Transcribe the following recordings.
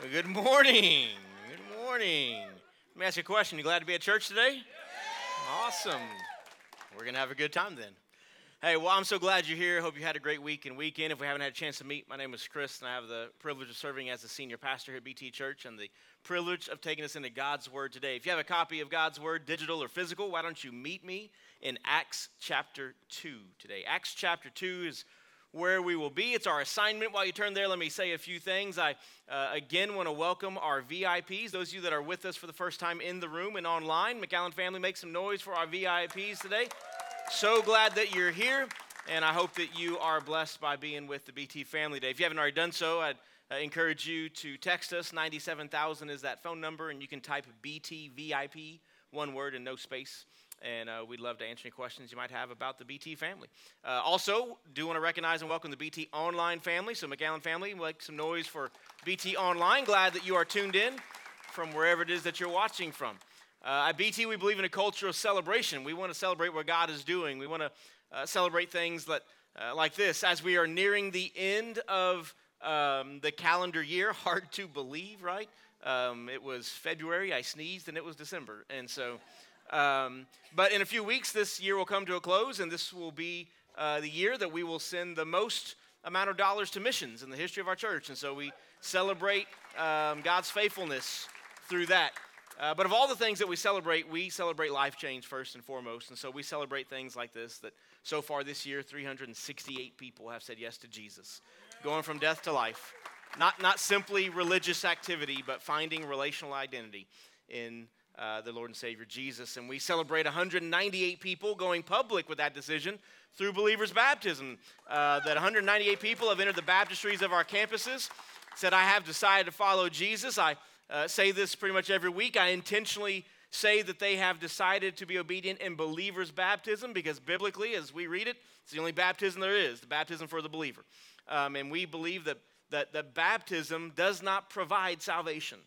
Good morning. Good morning. Let me ask you a question. You glad to be at church today? Awesome. We're going to have a good time then. Hey, well, I'm so glad you're here. Hope you had a great week and weekend. If we haven't had a chance to meet, my name is Chris, and I have the privilege of serving as the senior pastor here at BT Church and the privilege of taking us into God's Word today. If you have a copy of God's Word, digital or physical, why don't you meet me in Acts chapter 2 today? Acts chapter 2 is where we will be. It's our assignment. While you turn there, let me say a few things. I uh, again want to welcome our VIPs, those of you that are with us for the first time in the room and online. McAllen family, make some noise for our VIPs today. So glad that you're here, and I hope that you are blessed by being with the BT family today. If you haven't already done so, I'd uh, encourage you to text us. 97,000 is that phone number, and you can type BT VIP, one word and no space and uh, we'd love to answer any questions you might have about the BT family. Uh, also, do want to recognize and welcome the BT Online family. So, McAllen family, make some noise for BT Online. Glad that you are tuned in from wherever it is that you're watching from. Uh, at BT, we believe in a culture of celebration. We want to celebrate what God is doing. We want to uh, celebrate things that, uh, like this. As we are nearing the end of um, the calendar year, hard to believe, right? Um, it was February, I sneezed, and it was December. And so, um, but in a few weeks, this year will come to a close, and this will be uh, the year that we will send the most amount of dollars to missions in the history of our church. And so we celebrate um, God's faithfulness through that. Uh, but of all the things that we celebrate, we celebrate life change first and foremost. And so we celebrate things like this that so far this year, 368 people have said yes to Jesus, going from death to life. Not, not simply religious activity, but finding relational identity in uh, the Lord and Savior Jesus. And we celebrate 198 people going public with that decision through believers' baptism. Uh, that 198 people have entered the baptistries of our campuses, said, I have decided to follow Jesus. I uh, say this pretty much every week. I intentionally say that they have decided to be obedient in believers' baptism because biblically, as we read it, it's the only baptism there is the baptism for the believer. Um, and we believe that, that, that baptism does not provide salvation.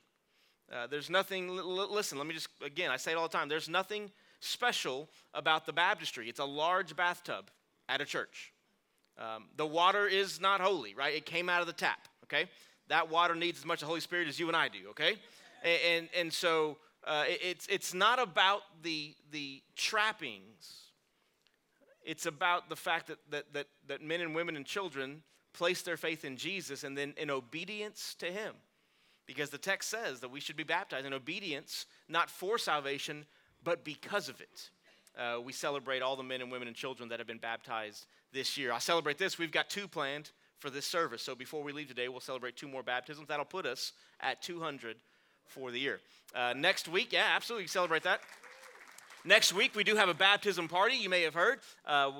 Uh, there's nothing, listen, let me just, again, I say it all the time. There's nothing special about the baptistry. It's a large bathtub at a church. Um, the water is not holy, right? It came out of the tap, okay? That water needs as much the Holy Spirit as you and I do, okay? And, and, and so uh, it's, it's not about the, the trappings, it's about the fact that, that, that, that men and women and children place their faith in Jesus and then in obedience to Him because the text says that we should be baptized in obedience, not for salvation, but because of it. Uh, we celebrate all the men and women and children that have been baptized this year. I celebrate this. We've got two planned for this service. So before we leave today, we'll celebrate two more baptisms. That'll put us at 200 for the year. Uh, next week, yeah, absolutely celebrate that. Next week, we do have a baptism party. You may have heard. Uh,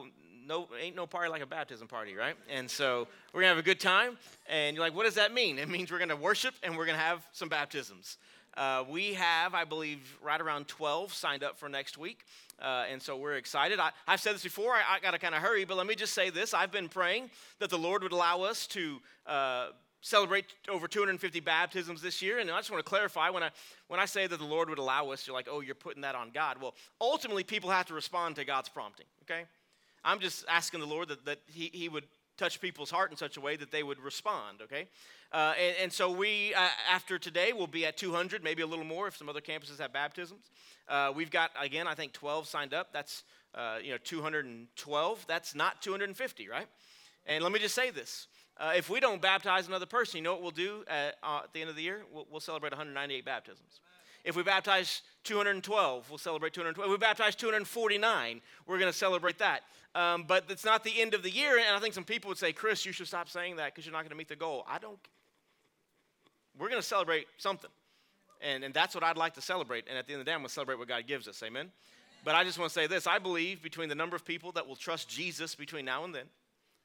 no, ain't no party like a baptism party, right? And so we're gonna have a good time. And you're like, what does that mean? It means we're gonna worship and we're gonna have some baptisms. Uh, we have, I believe, right around 12 signed up for next week. Uh, and so we're excited. I, have said this before, I, I got to kind of hurry, but let me just say this. I've been praying that the Lord would allow us to uh, celebrate over 250 baptisms this year. And I just want to clarify when I, when I say that the Lord would allow us, you're like, oh, you're putting that on God. Well, ultimately, people have to respond to God's prompting, okay? I'm just asking the Lord that, that he, he would touch people's heart in such a way that they would respond, okay? Uh, and, and, so we, uh, after today, will be at 200, maybe a little more if some other campuses have baptisms. Uh, we've got, again, I think 12 signed up. That's, uh, you know, 212. That's not 250, right? And let me just say this. Uh, if we don't baptize another person, you know what we'll do at, uh, at the end of the year? We'll, we'll celebrate 198 baptisms. If we baptize 212, we'll celebrate 212. If we baptize 249, we're going to celebrate that. Um, but it's not the end of the year, and I think some people would say, Chris, you should stop saying that because you're not going to meet the goal. I don't. We're going to celebrate something. And, and that's what I'd like to celebrate. And at the end of the day, I'm going to celebrate what God gives us. Amen? But I just want to say this I believe between the number of people that will trust Jesus between now and then,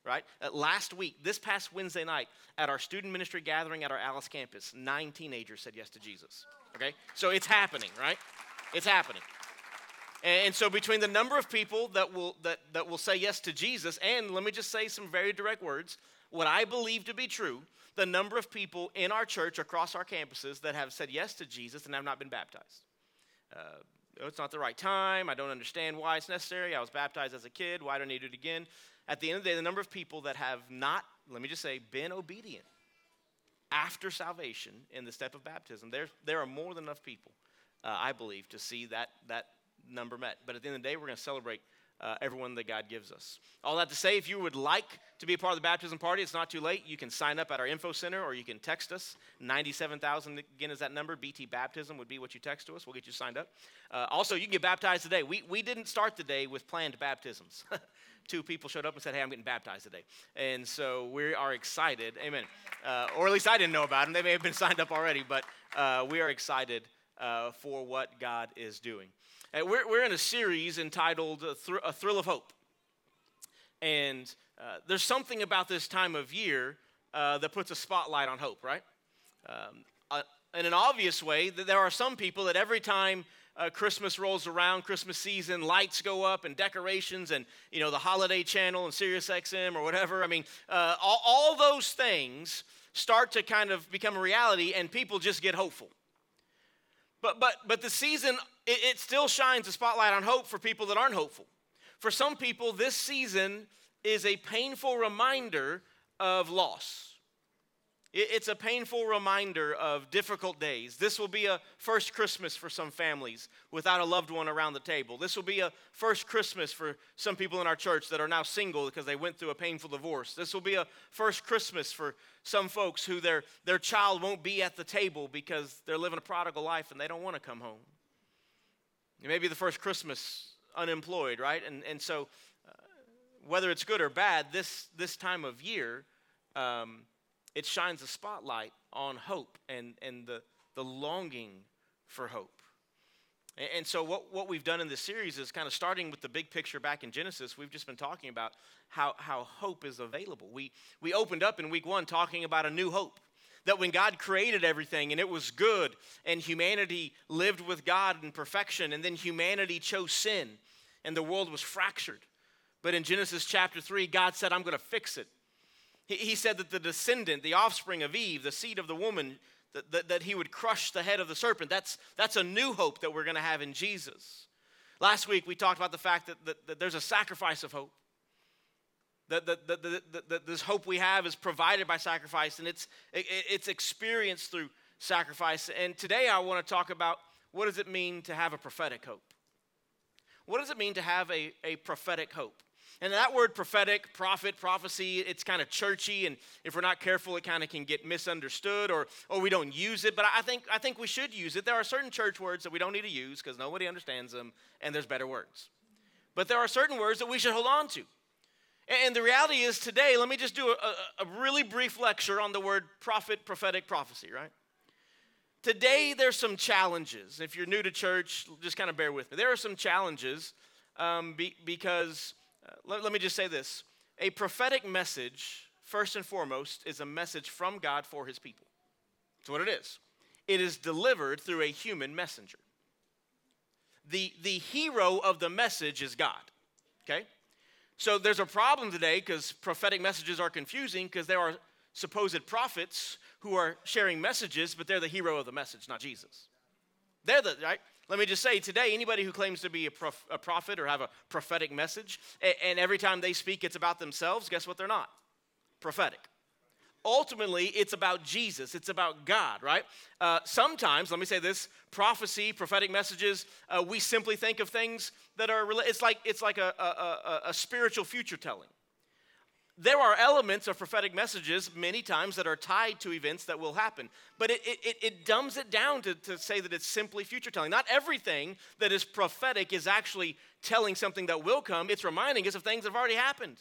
right? Uh, last week, this past Wednesday night, at our student ministry gathering at our Alice campus, nine teenagers said yes to Jesus. Okay? So it's happening, right? It's happening. And so between the number of people that will that, that will say yes to Jesus, and let me just say some very direct words, what I believe to be true, the number of people in our church across our campuses that have said yes to Jesus and have not been baptized. Uh, it's not the right time. I don't understand why it's necessary. I was baptized as a kid. Why do I need it again? At the end of the day, the number of people that have not, let me just say, been obedient after salvation in the step of baptism, there, there are more than enough people, uh, I believe, to see that, that number met. But at the end of the day, we're going to celebrate uh, everyone that God gives us. All that to say, if you would like to be a part of the baptism party, it's not too late. You can sign up at our info center or you can text us. 97,000 again is that number. BT Baptism would be what you text to us. We'll get you signed up. Uh, also, you can get baptized today. We, we didn't start the day with planned baptisms. Two people showed up and said, Hey, I'm getting baptized today. And so we are excited. Amen. Uh, or at least I didn't know about them. They may have been signed up already, but uh, we are excited uh, for what God is doing. Uh, we're, we're in a series entitled A, Thr- a Thrill of Hope. And uh, there's something about this time of year uh, that puts a spotlight on hope, right? Um, uh, in an obvious way, that there are some people that every time uh, Christmas rolls around, Christmas season, lights go up and decorations and, you know, the holiday channel and Sirius XM or whatever. I mean, uh, all, all those things start to kind of become a reality and people just get hopeful. But, but, but the season, it, it still shines a spotlight on hope for people that aren't hopeful. For some people, this season is a painful reminder of loss. It's a painful reminder of difficult days. This will be a first Christmas for some families without a loved one around the table. This will be a first Christmas for some people in our church that are now single because they went through a painful divorce. This will be a first Christmas for some folks who their, their child won't be at the table because they're living a prodigal life and they don't want to come home. It may be the first Christmas unemployed, right? And, and so, uh, whether it's good or bad, this, this time of year, um, it shines a spotlight on hope and, and the, the longing for hope. And, and so, what, what we've done in this series is kind of starting with the big picture back in Genesis, we've just been talking about how, how hope is available. We, we opened up in week one talking about a new hope that when God created everything and it was good, and humanity lived with God in perfection, and then humanity chose sin, and the world was fractured. But in Genesis chapter 3, God said, I'm going to fix it. He, said that the descendant, the offspring of Eve, the seed of the woman, that, that, that he would crush the head of the serpent. That's, that's a new hope that we're going to have in Jesus. Last week, we talked about the fact that, that, that there's a sacrifice of hope. That, that, that, that, that, this hope we have is provided by sacrifice and it's, it, it's experienced through sacrifice. And today I want to talk about what does it mean to have a prophetic hope? What does it mean to have a, a prophetic hope? And that word prophetic, prophet, prophecy, it's kind of churchy, and if we're not careful, it kind of can get misunderstood or, or we don't use it. But I think, I think we should use it. There are certain church words that we don't need to use because nobody understands them, and there's better words. But there are certain words that we should hold on to. And the reality is today, let me just do a, a really brief lecture on the word prophet, prophetic, prophecy, right? Today, there's some challenges. If you're new to church, just kind of bear with me. There are some challenges um, be, because uh, let, let me just say this a prophetic message, first and foremost, is a message from God for his people. That's what it is. It is delivered through a human messenger. The, the hero of the message is God. Okay? So there's a problem today because prophetic messages are confusing because there are supposed prophets who are sharing messages, but they're the hero of the message, not Jesus. They're the, right? Let me just say today, anybody who claims to be a, prof, a prophet or have a prophetic message, and, and every time they speak it's about themselves, guess what they're not? Prophetic. Ultimately it's about jesus. It's about god right? Uh, sometimes let me say this prophecy prophetic messages uh, we simply think of things that are it's like it's like a, a, a, a spiritual future telling there are elements of prophetic messages many times that are tied to events that will happen, but it, it, it dumbs it down to, to say that it's simply future telling. Not everything that is prophetic is actually telling something that will come, it's reminding us of things that have already happened.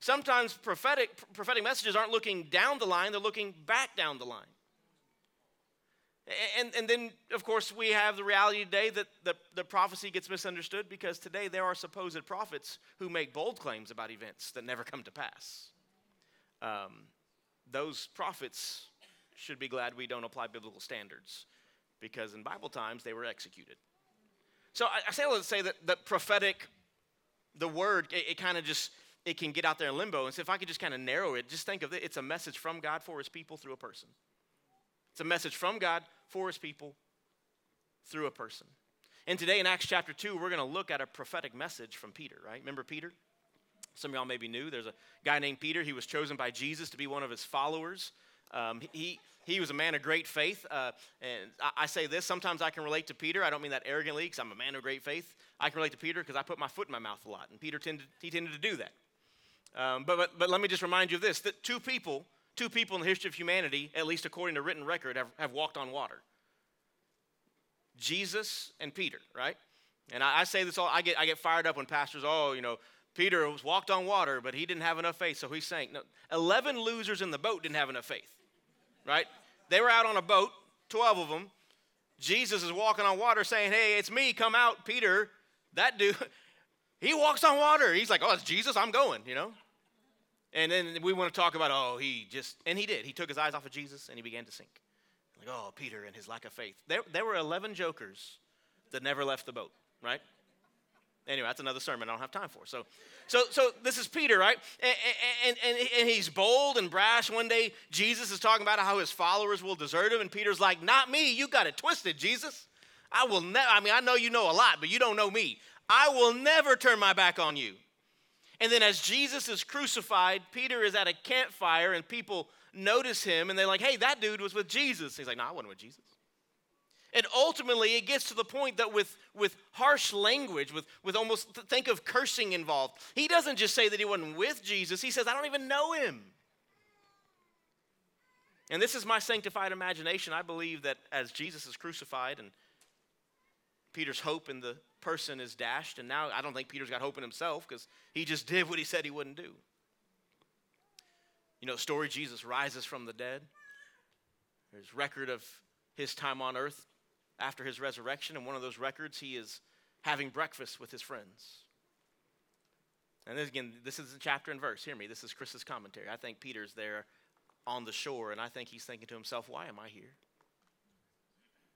Sometimes prophetic, prophetic messages aren't looking down the line, they're looking back down the line. And, and then, of course, we have the reality today that the, the prophecy gets misunderstood because today there are supposed prophets who make bold claims about events that never come to pass. Um, those prophets should be glad we don't apply biblical standards because in Bible times they were executed. So I, I say say that the prophetic, the word, it, it kind of just it can get out there in limbo. And so if I could just kind of narrow it, just think of it, it's a message from God for his people through a person. It's a message from God for his people through a person. And today in Acts chapter 2, we're going to look at a prophetic message from Peter, right? Remember Peter? Some of y'all may be new. There's a guy named Peter. He was chosen by Jesus to be one of his followers. Um, he, he was a man of great faith. Uh, and I, I, say this sometimes I can relate to Peter. I don't mean that arrogantly because I'm a man of great faith. I can relate to Peter because I put my foot in my mouth a lot. And Peter tended, he tended to do that. Um, but, but, but let me just remind you of this that two people, two people in the history of humanity, at least according to written record, have, have walked on water Jesus and Peter, right? And I, I say this all, I get, I get fired up when pastors, oh, you know, Peter was walked on water, but he didn't have enough faith, so he sank. No, 11 losers in the boat didn't have enough faith, right? They were out on a boat, 12 of them. Jesus is walking on water saying, hey, it's me, come out. Peter, that dude, he walks on water. He's like, oh, it's Jesus, I'm going, you know? And then we want to talk about, oh, he just, and he did. He took his eyes off of Jesus and he began to sink. Like, oh, Peter and his lack of faith. There, there were 11 jokers that never left the boat, right? Anyway, that's another sermon I don't have time for. So, so, so this is Peter, right? And, and, and, and he's bold and brash. One day, Jesus is talking about how his followers will desert him, and Peter's like, "Not me. You got it twisted, Jesus. I will never. I mean, I know you know a lot, but you don't know me. I will never turn my back on you." And then, as Jesus is crucified, Peter is at a campfire, and people notice him, and they're like, "Hey, that dude was with Jesus." He's like, "No, I wasn't with Jesus." And ultimately, it gets to the point that with, with harsh language, with, with almost think of cursing involved, he doesn't just say that he wasn't with Jesus, he says, I don't even know him. And this is my sanctified imagination. I believe that as Jesus is crucified and Peter's hope in the person is dashed, and now I don't think Peter's got hope in himself because he just did what he said he wouldn't do. You know, story Jesus rises from the dead. There's record of his time on earth after his resurrection. And one of those records, he is having breakfast with his friends. And this, again, this is a chapter and verse. Hear me. This is Chris's commentary. I think Peter's there on the shore, and I think he's thinking to himself, why am I here?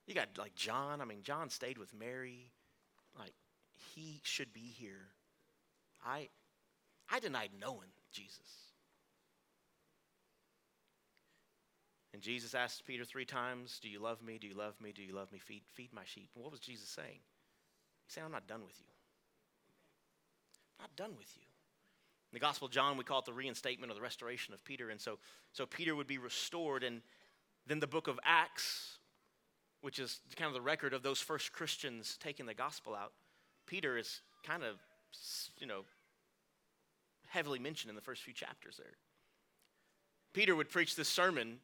You got like John. I mean, John stayed with Mary. Like, he should be here. I, I denied knowing Jesus. And Jesus asked Peter three times, Do you love me? Do you love me? Do you love me? Feed, feed my sheep. What was Jesus saying? He's saying, I'm not done with you. I'm not done with you. In the Gospel of John, we call it the reinstatement or the restoration of Peter. And so, so Peter would be restored. And then the book of Acts, which is kind of the record of those first Christians taking the gospel out, Peter is kind of, you know, heavily mentioned in the first few chapters there. Peter would preach this sermon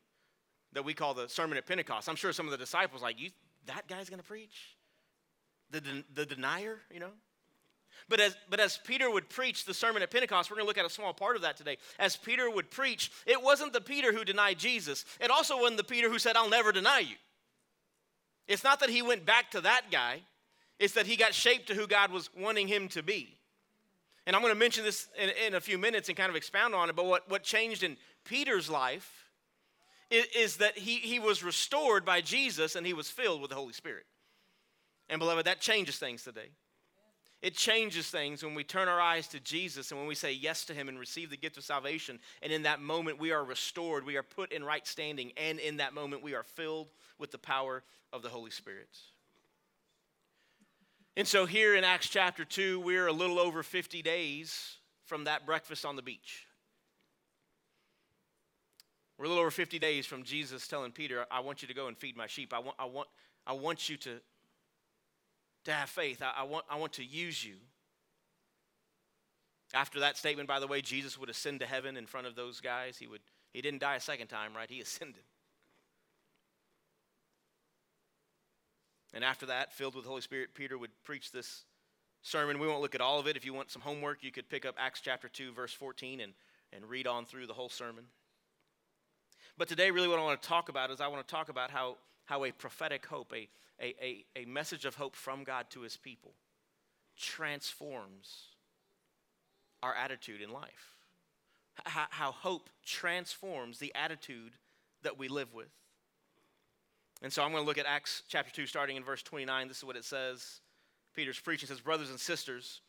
that we call the Sermon at Pentecost. I'm sure some of the disciples like, you, that guy's going to preach? The, the, denier, you know? But as, but as Peter would preach the sermon at Pentecost, we're going to look at a small part of that today. As Peter would preach, it wasn't the Peter who denied Jesus. It also wasn't the Peter who said, I'll never deny you. It's not that he went back to that guy, it's that he got shaped to who God was wanting him to be. And I'm going to mention this in, in a few minutes and kind of expound on it. But what, what changed in Peter's life is that he, he was restored by Jesus and he was filled with the Holy Spirit. And beloved, that changes things today. It changes things when we turn our eyes to Jesus and when we say yes to Him and receive the gift of salvation. And in that moment, we are restored, we are put in right standing, and in that moment, we are filled with the power of the Holy Spirit. And so, here in Acts chapter 2, we're a little over 50 days from that breakfast on the beach. We're a little over 50 days from Jesus telling Peter, I want you to go and feed my sheep. I want, I want, I want you to, to have faith. I, I, want, I want to use you. After that statement, by the way, Jesus would ascend to heaven in front of those guys. He, would, he didn't die a second time, right? He ascended. And after that, filled with the Holy Spirit, Peter would preach this sermon. We won't look at all of it. If you want some homework, you could pick up Acts chapter 2, verse 14, and, and read on through the whole sermon. But today, really, what I want to talk about is I want to talk about how, how a prophetic hope, a, a, a, a message of hope from God to his people, transforms our attitude in life. How, how hope transforms the attitude that we live with. And so I'm going to look at Acts chapter 2, starting in verse 29. This is what it says. Peter's preaching says, Brothers and sisters,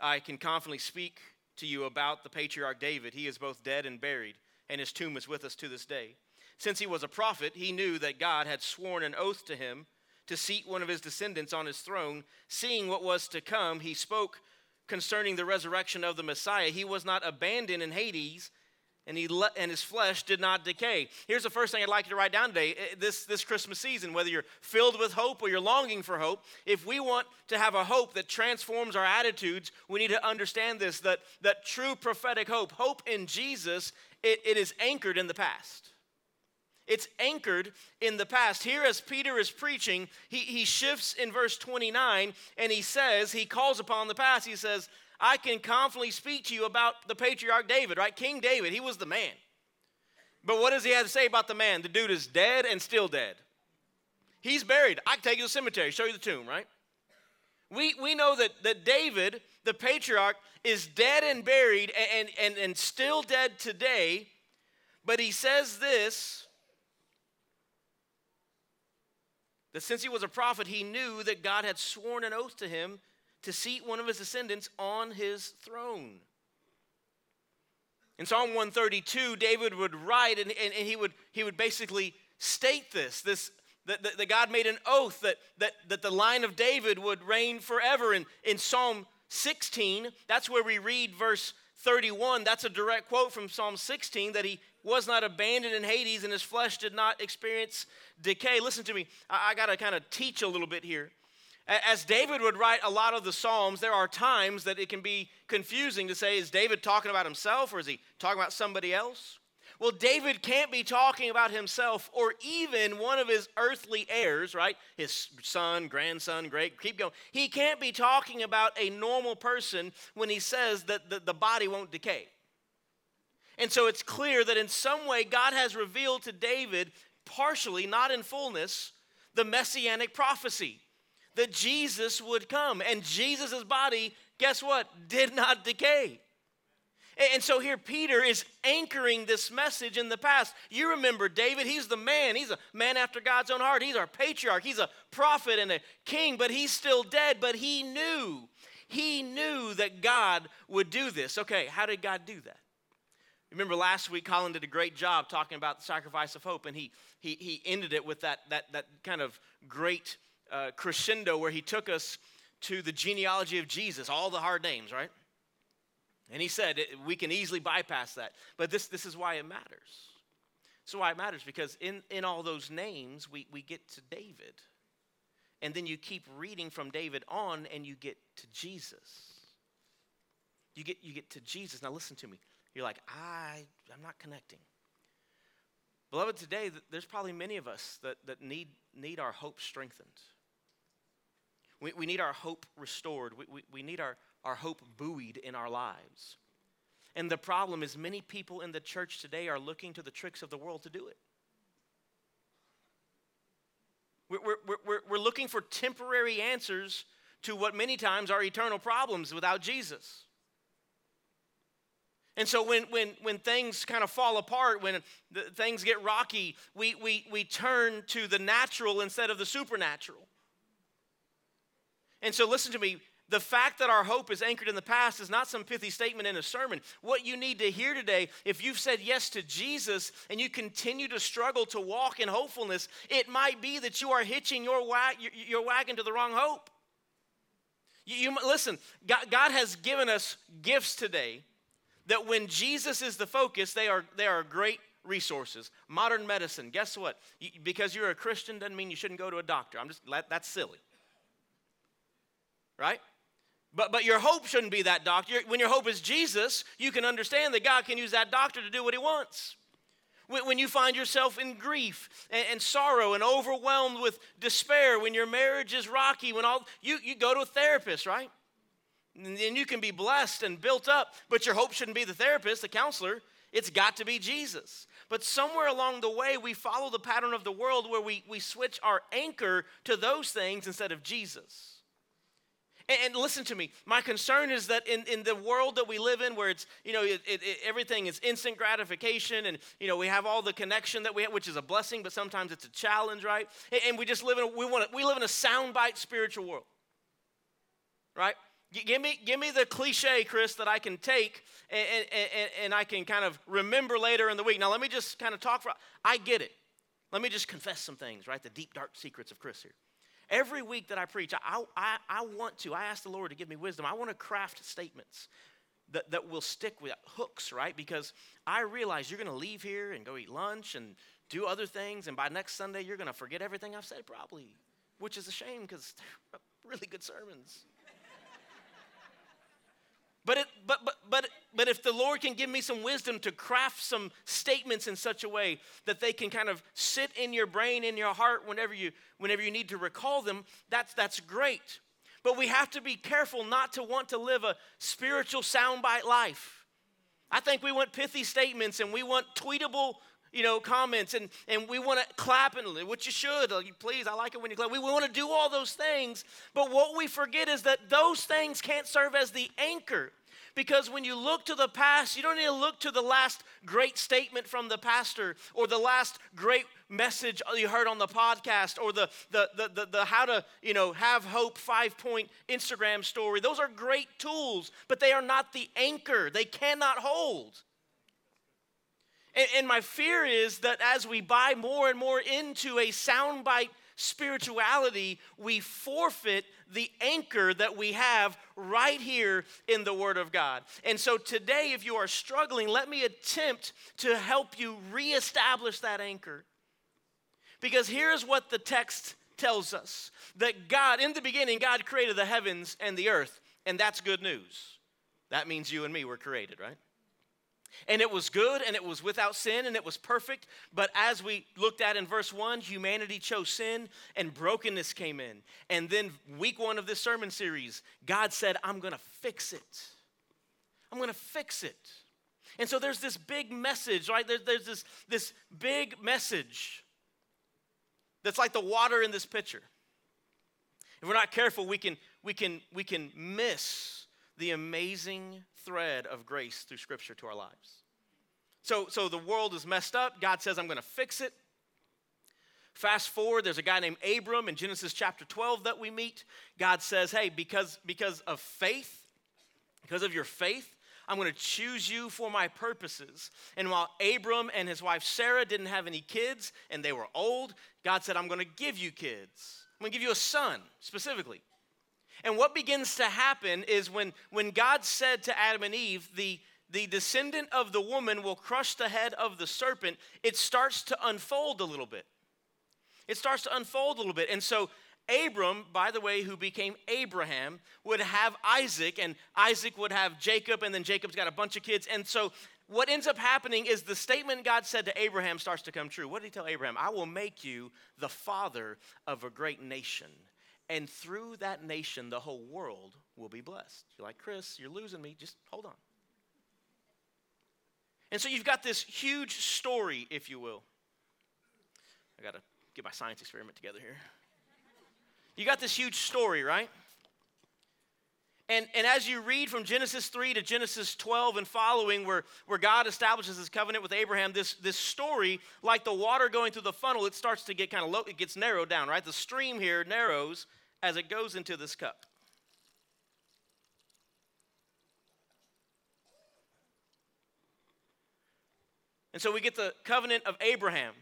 I can confidently speak to you about the patriarch David. He is both dead and buried and his tomb is with us to this day. Since he was a prophet, he knew that God had sworn an oath to him to seat one of his descendants on his throne. Seeing what was to come, he spoke concerning the resurrection of the Messiah. He was not abandoned in Hades, and, he le- and his flesh did not decay. Here's the first thing I'd like you to write down today eh, this, this Christmas season, whether you're filled with hope or you're longing for hope, if we want to have a hope that transforms our attitudes, we need to understand this that, that true prophetic hope, hope in Jesus, it, it is anchored in the past. It's anchored in the past. Here, as Peter is preaching, he, he shifts in verse 29 and he says, he calls upon the past. He says, I can confidently speak to you about the patriarch David, right? King David, he was the man. But what does he have to say about the man? The dude is dead and still dead. He's buried. I can take you to the cemetery, show you the tomb, right? We, we know that, that David, the patriarch, is dead and buried and, and, and still dead today. But he says this that since he was a prophet, he knew that God had sworn an oath to him to seat one of his descendants on his throne. In Psalm 132, David would write and, and, and he, would, he would basically state this, this that, that, that, God made an oath that, that, that the line of David would reign forever. And in Psalm 16, that's where we read verse 31. That's a direct quote from Psalm 16 that he was not abandoned in Hades and his flesh did not experience decay. Listen to me, I, I got to kind of teach a little bit here. As David would write a lot of the Psalms, there are times that it can be confusing to say, is David talking about himself or is he talking about somebody else? Well, David can't be talking about himself or even one of his earthly heirs, right? His son, grandson, great, keep going. He can't be talking about a normal person when he says that the, the body won't decay. And so it's clear that in some way God has revealed to David, partially, not in fullness, the messianic prophecy that Jesus would come. And Jesus' body, guess what? Did not decay. And so here Peter is anchoring this message in the past. You remember David, he's the man. He's a man after God's own heart. He's our patriarch. He's a prophet and a king, but he's still dead. But he knew, he knew that God would do this. Okay, how did God do that? Remember last week, Colin did a great job talking about the sacrifice of hope, and he, he, he ended it with that, that, that kind of great uh, crescendo where he took us to the genealogy of Jesus, all the hard names, right? And he said we can easily bypass that. But this, this is why it matters. Is why it matters because in, in all those names, we, we get to David. And then you keep reading from David on and you get to Jesus. You get, you get to Jesus. Now, listen to me. You're like, I, I'm not connecting. Beloved, today, there's probably many of us that, that need, need our hope strengthened. We, we need our hope restored. We, we, we need our, our hope buoyed in our lives. And the problem is, many people in the church today are looking to the tricks of the world to do it. We're, we're, we're, we're looking for temporary answers to what many times are eternal problems without Jesus. And so when, when, when things kind of fall apart, when things get rocky, we, we, we turn to the natural instead of the supernatural. And so, listen to me. The fact that our hope is anchored in the past is not some pithy statement in a sermon. What you need to hear today, if you've said yes to Jesus and you continue to struggle to walk in hopefulness, it might be that you are hitching your, your wagon to the wrong hope. You, you, listen, God, God has given us gifts today that when Jesus is the focus, they are, they are great resources. Modern medicine, guess what? You, because you're a Christian doesn't mean you shouldn't go to a doctor. I'm just, that's silly right? But, but your hope shouldn't be that doctor. When your hope is Jesus, you can understand that God can use that doctor to do what he wants. When, when you find yourself in grief and, and, sorrow and overwhelmed with despair, when your marriage is rocky, when all you, you go to a therapist, right? And, you can be blessed and built up, but your hope shouldn't be the therapist, the counselor. It's got to be Jesus. But somewhere along the way, we follow the pattern of the world where we, we switch our anchor to those things instead of Jesus. And, and, listen to me. My concern is that in, in the world that we live in, where it's, you know, it, it, everything is instant gratification and, you know, we have all the connection that we have, which is a blessing, but sometimes it's a challenge, right? And, and we just live in, a, we, want to, we live in a soundbite spiritual world, right? Give me, give me the cliche, Chris, that I can take and, and, and I can kind of remember later in the week. Now, let me just kind of talk for, I get it. Let me just confess some things, right? The deep, dark secrets of Chris here. Every week that I preach, I, I, I want to, I ask the Lord to give me wisdom. I want to craft statements. that, that will stick with hooks, right? Because I realize you're going to leave here and go eat lunch and do other things, and by next Sunday, you're going to forget everything I've said, probably, which is a shame because really good sermons. But, it, but, but, but, but if the Lord can give me some wisdom to craft some statements in such a way that they can kind of sit in your brain, in your heart, whenever you, whenever you need to recall them, that's, that's great. But we have to be careful not to want to live a spiritual soundbite life. I think we want pithy statements and we want tweetable you know, comments and, and we want to clap and which you should. Like, please, I like it when you clap. We want to do all those things, but what we forget is that those things can't serve as the anchor because when you look to the past, you don't need to look to the last great statement from the pastor or the last great message you heard on the podcast or the, the, the, the, the how to, you know, have hope five point Instagram story. Those are great tools, but they are not the anchor. They cannot hold. And, and my fear is that as we buy more and more into a soundbite spirituality, we forfeit the anchor that we have right here in the Word of God. And so today, if you are struggling, let me attempt to help you reestablish that anchor. Because here's what the text tells us that God, in the beginning, God created the heavens and the earth, and that's good news. That means you and me were created, right? And it was good and it was without sin and it was perfect. But as we looked at in verse 1, humanity chose sin and brokenness came in. And then, week one of this sermon series, God said, I'm going to fix it. I'm going to fix it. And so there's this big message, right? There, there's this, this big message that's like the water in this pitcher. If we're not careful, we can, we can, we can miss the amazing thread of grace through Scripture to our lives. So, so the world is messed up. God says, I'm going to fix it. Fast forward, there's a guy named Abram in Genesis chapter 12 that we meet. God says, Hey, because, because of faith, because of your faith, I'm going to choose you for my purposes. And while Abram and his wife Sarah didn't have any kids and they were old, God said, I'm going to give you kids. I'm going to give you a son specifically. And what begins to happen is when, when God said to Adam and Eve, the, the descendant of the woman will crush the head of the serpent, it starts to unfold a little bit. It starts to unfold a little bit. And so, Abram, by the way, who became Abraham, would have Isaac, and Isaac would have Jacob, and then Jacob's got a bunch of kids. And so, what ends up happening is the statement God said to Abraham starts to come true. What did he tell Abraham? I will make you the father of a great nation. And through that nation, the whole world will be blessed. You're like, Chris, you're losing me. Just hold on. And so you've got this huge story, if you will. I got to get my science experiment together here. You got this huge story, right? And, and as you read from Genesis 3 to Genesis 12 and following, where, where God establishes his covenant with Abraham, this, this story, like the water going through the funnel, it starts to get kind of low, it gets narrowed down, right? The stream here narrows as it goes into this cup. And so we get the covenant of Abraham.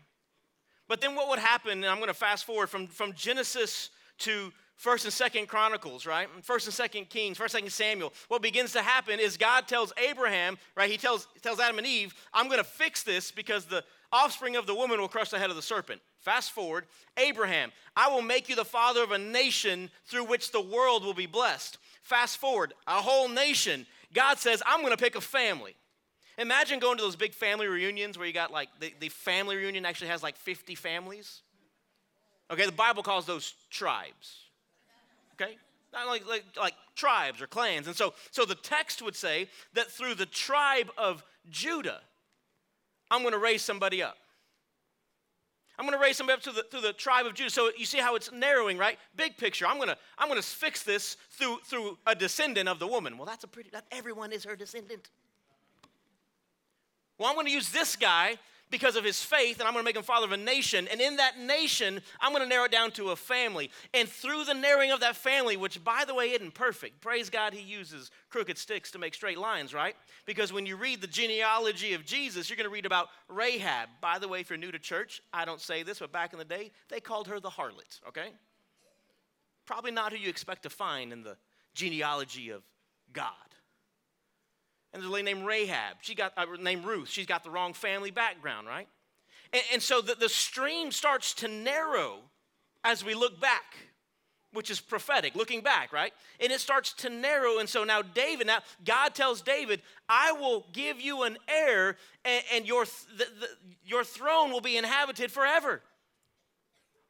But then what would happen, and I'm going to fast forward from, from Genesis to First and Second Chronicles, right? First and Second Kings, First and Second Samuel. What begins to happen is God tells Abraham, right? He tells, tells Adam and Eve, I'm going to fix this because the offspring of the woman will crush the head of the serpent. Fast forward, Abraham, I will make you the father of a nation through which the world will be blessed. Fast forward, a whole nation. God says, I'm going to pick a family. Imagine going to those big family reunions where you got like, the, the family reunion actually has like 50 families. Okay, the Bible calls those tribes okay? Not like, like, like tribes or clans. And so, so the text would say that through the tribe of Judah, I'm going to raise somebody up. I'm going to raise somebody up to the, through the tribe of Judah. So you see how it's narrowing, right? Big picture. I'm going to I'm going to fix this through through a descendant of the woman. Well, that's a pretty. Everyone is her descendant. Well, I'm going to use this guy because of his faith, and I'm going to make him father of a nation. And in that nation, I'm going to narrow it down to a family. And through the narrowing of that family, which by the way isn't perfect, praise God, he uses crooked sticks to make straight lines, right? Because when you read the genealogy of Jesus, you're going to read about Rahab. By the way, if you're new to church, I don't say this, but back in the day, they called her the harlot, okay? Probably not who you expect to find in the genealogy of God. And there's a lady named Rahab. She got uh, named Ruth. She's got the wrong family background, right? And, and so the, the stream starts to narrow as we look back which is prophetic, looking back, right? And it starts to narrow. And so now David, now God tells David, I will give you an heir, and, and your, the, the, your throne will be inhabited forever.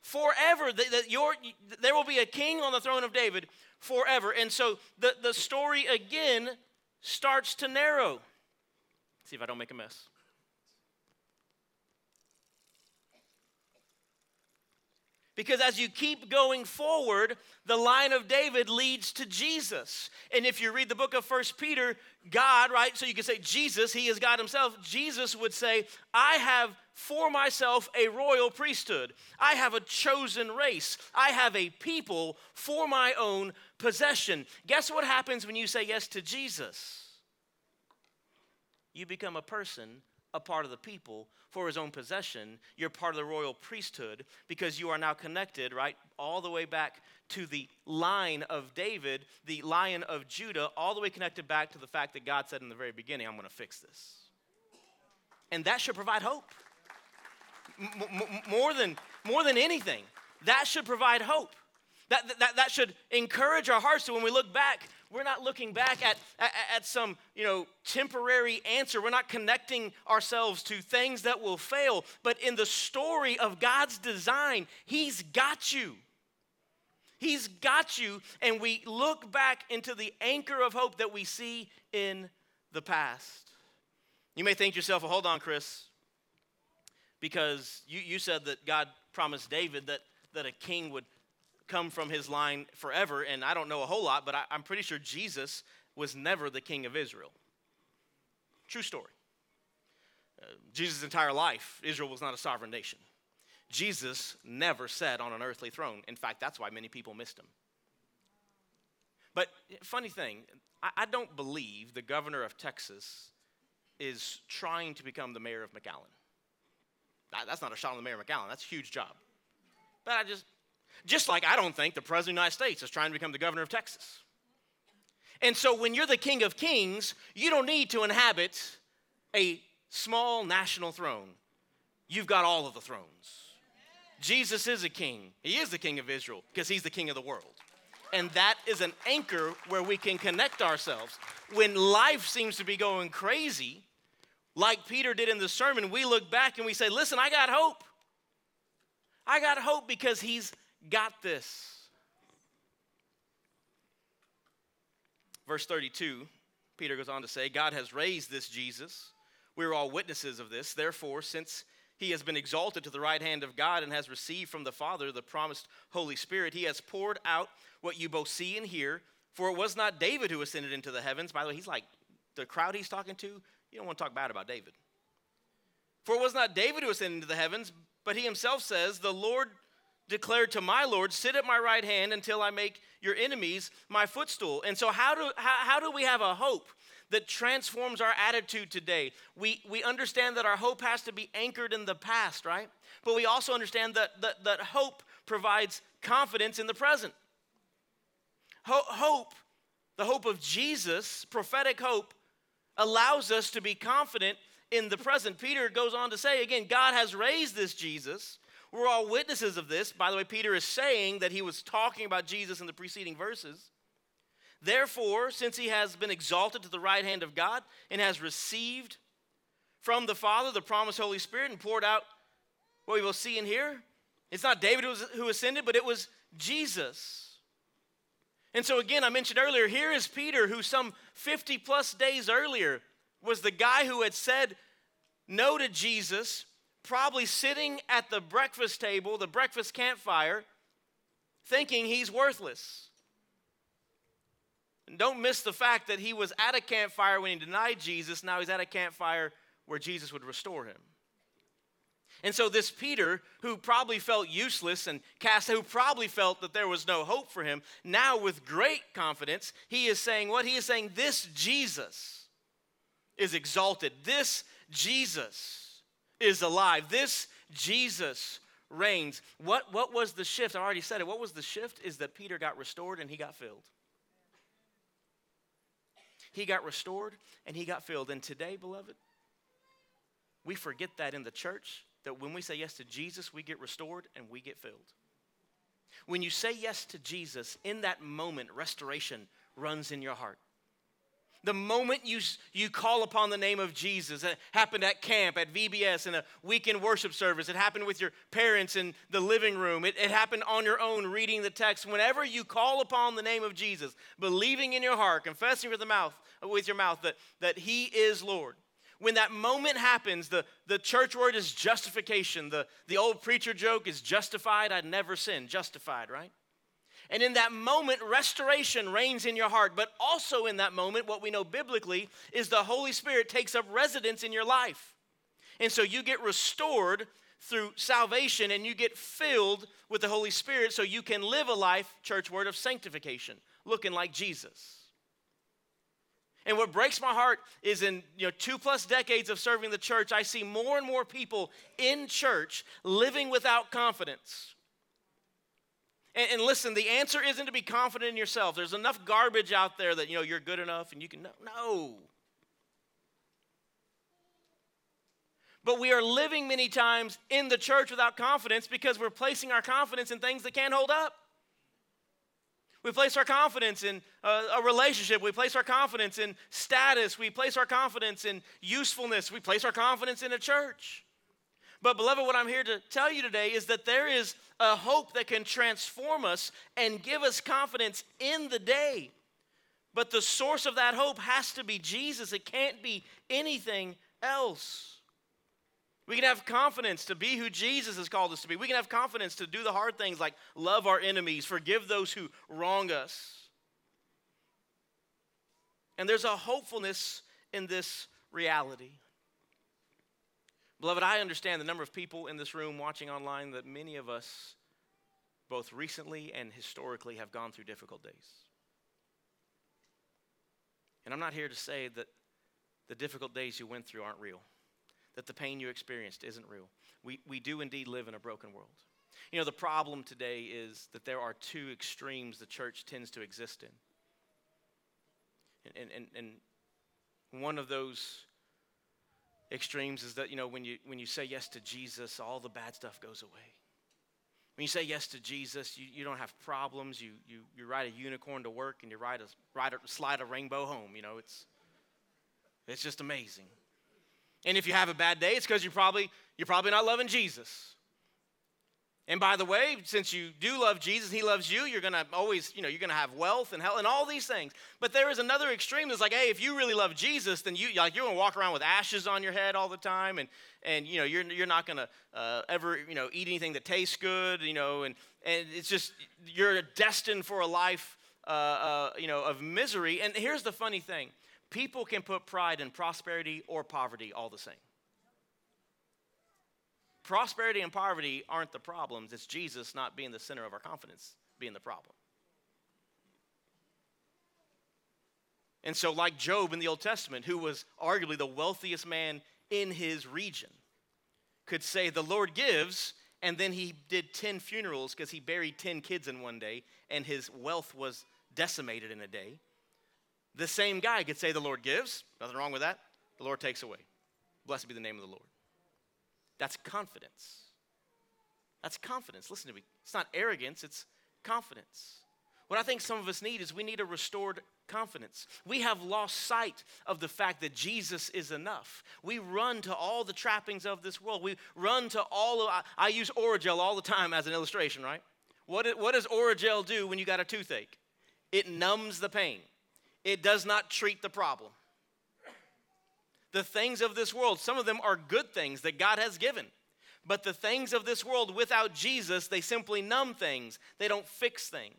Forever. The, your, there will be a king on the throne of David forever. And so the, the story again starts to narrow. Let's see if I don't make a mess. Because as you keep going forward, the line of David leads to Jesus. And if you read the book of First Peter, God, right? So you can say Jesus, he is God himself. Jesus would say, I have for myself a royal priesthood. I have a chosen race. I have a people for my own possession. Guess what happens when you say yes to Jesus? You become a person a part of the people for his own possession. You're part of the royal priesthood because you are now connected, right, all the way back to the line of David, the lion of Judah, all the way connected back to the fact that God said in the very beginning, I'm going to fix this. And that should provide hope. M- m- more, than, more than anything, that should provide hope. That, that, that should encourage our hearts. So when we look back, we're not looking back at, at, at, some you know temporary answer. We're not connecting ourselves to things that will fail. But in the story of god's design he's got you. He's got you. And we look back into the anchor of hope that we see in the past. You may think to yourself well hold on chris. Because you, you said that god promised david that, that a king would come from his line forever. And I don't know a whole lot, but I, am pretty sure Jesus was never the king of Israel. True story. Uh, Jesus' entire life, Israel was not a sovereign nation. Jesus never sat on an earthly throne. In fact, that's why many people missed him. But funny thing, I, I don't believe the governor of Texas is trying to become the mayor of McAllen. That's not a shot on the mayor of McAllen. That's a huge job. But I just, just like I don't think the President of the United States is trying to become the governor of Texas. And so when you're the King of Kings, you don't need to inhabit a small national throne. You've got all of the thrones. Jesus is a king. He is the King of Israel because he's the King of the world. And that is an anchor where we can connect ourselves. When life seems to be going crazy, like Peter did in the sermon, we look back and we say, Listen, I got hope. I got hope because he's got this. Verse 32, Peter goes on to say, God has raised this Jesus. We are all witnesses of this. Therefore, since he has been exalted to the right hand of God and has received from the Father the promised Holy Spirit, he has poured out what you both see and hear. For it was not David who ascended into the heavens. By the way, he's like, the crowd he's talking to, you don't want to talk bad about David. For it was not David who ascended into the heavens, but he himself says, The Lord declared to my Lord, Sit at my right hand until I make your enemies my footstool. And so, how do, how, how do we have a hope that transforms our attitude today? We, we understand that our hope has to be anchored in the past, right? But we also understand that, that, that hope provides confidence in the present. Ho- hope, the hope of Jesus, prophetic hope, allows us to be confident in the present. Peter goes on to say again, God has raised this Jesus we're all witnesses of this. By the way, Peter is saying that he was talking about Jesus in the preceding verses. Therefore, since he has been exalted to the right hand of God and has received from the Father the promised Holy Spirit and poured out what we will see and hear, it's not David who ascended, but it was Jesus. And so, again, I mentioned earlier, here is Peter, who some 50 plus days earlier was the guy who had said no to Jesus probably sitting at the breakfast table, the breakfast campfire, thinking he's worthless. And don't miss the fact that he was at a campfire when he denied Jesus. Now he's at a campfire where Jesus would restore him. And so, this Peter, who probably felt useless and cast, who probably felt that there was no hope for him, now with great confidence, he is saying what? He is saying, This Jesus is exalted. This Jesus is alive. This Jesus reigns. What, what was the shift? I already said it. What was the shift? Is that Peter got restored and he got filled. he got restored, and he got filled. And today, beloved, we forget that in the church, that when we say yes to Jesus, we get restored and we get filled. When you say yes to Jesus, in that moment, restoration runs in your heart. The moment you, you call upon the name of Jesus, it happened at camp, at VBS, in a weekend worship service. It happened with your parents in the living room. It, it happened on your own reading the text. Whenever you call upon the name of Jesus, believing in your heart, confessing with, the mouth, with your mouth that, that He is Lord, when that moment happens, the, the church word is justification. The, the old preacher joke is justified, I'd never sin. Justified, right? And in that moment, restoration reigns in your heart. But also in that moment, what we know biblically is the Holy Spirit takes up residence in your life. And so you get restored through salvation and you get filled with the Holy Spirit so you can live a life, church word, of sanctification, looking like Jesus. And what breaks my heart is in you know two plus decades of serving the church, I see more and more people in church living without confidence. And, and, listen, the answer isn't to be confident in yourself. There's enough garbage out there that you know you're good enough and you can no. no. But we are living many times in the church without confidence because we're placing our confidence in things that can't hold up. We place our confidence in a, a relationship. We place our confidence in status. We place our confidence in usefulness. We place our confidence in a church. But, beloved, what I'm here to tell you today is that there is a hope that can transform us and give us confidence in the day. But the source of that hope has to be Jesus, it can't be anything else. We can have confidence to be who Jesus has called us to be. We can have confidence to do the hard things like love our enemies, forgive those who wrong us. And there's a hopefulness in this reality. Beloved, I understand the number of people in this room watching online that many of us, both recently and historically, have gone through difficult days. And I'm not here to say that the difficult days you went through aren't real, that the pain you experienced isn't real. We, we do indeed live in a broken world. You know, the problem today is that there are two extremes the church tends to exist in. And, and, and one of those extremes is that you know when you when you say yes to jesus all the bad stuff goes away. When you say yes to jesus you, you don't have problems. You, you you ride a unicorn to work and you ride a, ride a slide a rainbow home you know it's it's just amazing. And if you have a bad day it's because you're probably you're probably not loving jesus and by the way, since you do love Jesus, he loves you, you're gonna always, you know, you're gonna have wealth and health and all these things. But there is another extreme that's like, hey, if you really love Jesus, then you like you're gonna walk around with ashes on your head all the time, and and you know you're you're not gonna uh, ever you know eat anything that tastes good, you know, and and it's just you're destined for a life, uh, uh, you know, of misery. And here's the funny thing: people can put pride in prosperity or poverty all the same. Prosperity and poverty aren't the problems, it's Jesus not being the center of our confidence being the problem. And so, like Job in the Old Testament, who was arguably the wealthiest man in his region, could say, The Lord gives, and then he did 10 funerals because he buried 10 kids in one day, and his wealth was decimated in a day. The same guy could say, The Lord gives, nothing wrong with that. The Lord takes away. Blessed be the name of the Lord. That's confidence. That's confidence. Listen to me. It's not arrogance, it's confidence. What I think some of us need is we need a restored confidence. We have lost sight of the fact that Jesus is enough. We run to all the trappings of this world. We run to all of, I, I use Orajel all the time as an illustration, right? What, what does Orajel do when you got a toothache? It numbs the pain, it does not treat the problem the things of this world. Some of them are good things that God has given. But the things of this world without Jesus, they simply numb things, they don't fix things.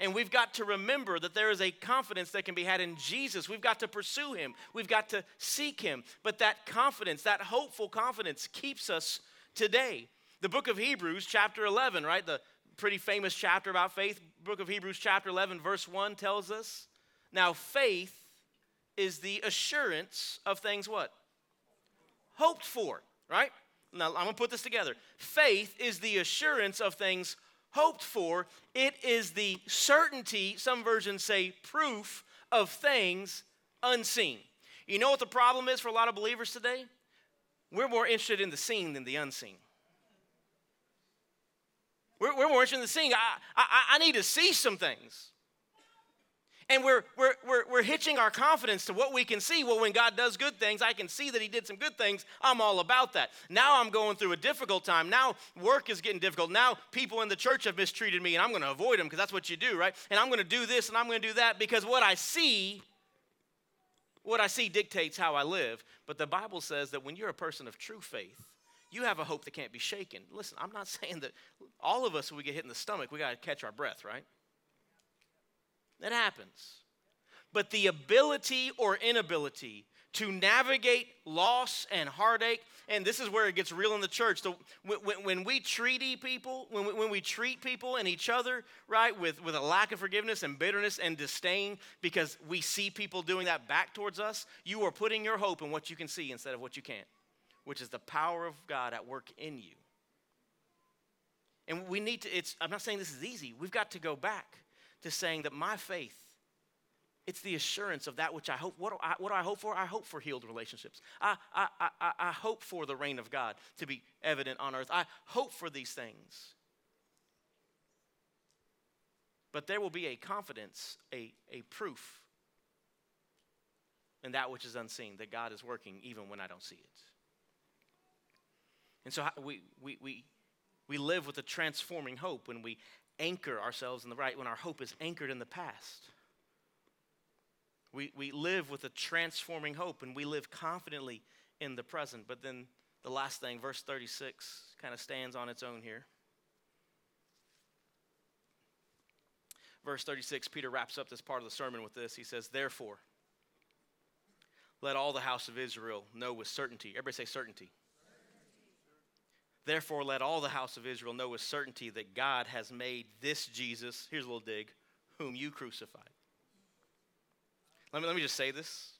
And we've got to remember that there is a confidence that can be had in Jesus. We've got to pursue him, we've got to seek him. But that confidence, that hopeful confidence, keeps us today. The book of Hebrews, chapter 11, right? The pretty famous chapter about faith. Book of Hebrews, chapter 11, verse 1 tells us now faith is the assurance of things what? Hoped for, right? Now, I'm to put this together. Faith is the assurance of things hoped for, it is the certainty, some versions say proof of things unseen. You know what the problem is for a lot of believers today? We're more interested in the seen than the unseen. We're, we're more interested in the seeing. I, I, I need to see some things. And we're, we're, we're, we're hitching our confidence to what we can see. Well, when God does good things, I can see that He did some good things. I'm all about that. Now I'm going through a difficult time. Now work is getting difficult. Now people in the church have mistreated me, and I'm going to avoid them because that's what you do, right? And I'm going to do this and I'm going to do that because what I see, what I see dictates how I live. But the Bible says that when you're a person of true faith, you have a hope that can't be shaken. Listen, I'm not saying that all of us, when we get hit in the stomach, we got to catch our breath, right? That happens. But the ability or inability to navigate loss and heartache, and this is where it gets real in the church. So when, when we treat people, when we, when we treat people and each other, right, with, with a lack of forgiveness and bitterness and disdain because we see people doing that back towards us, you are putting your hope in what you can see instead of what you can't which is the power of God at work in you. And we need to, it's, I'm not saying this is easy. We've got to go back to saying that my faith, it's the assurance of that which I hope. What do I, what do I hope for? I hope for healed relationships. I, I, I, I hope for the reign of God to be evident on earth. I hope for these things. But there will be a confidence, a, a proof in that which is unseen that God is working even when I don't see it. And so we, we, we, we live with a transforming hope when we anchor ourselves in the right, when our hope is anchored in the past. We, we live with a transforming hope and we live confidently in the present. But then the last thing, verse 36, kind of stands on its own here. Verse 36, Peter wraps up this part of the sermon with this. He says, Therefore, let all the house of Israel know with certainty. Everybody say certainty. Therefore, let all the house of Israel know with certainty that God has made this Jesus, here's a little dig, whom you crucified. Let me, let me just say this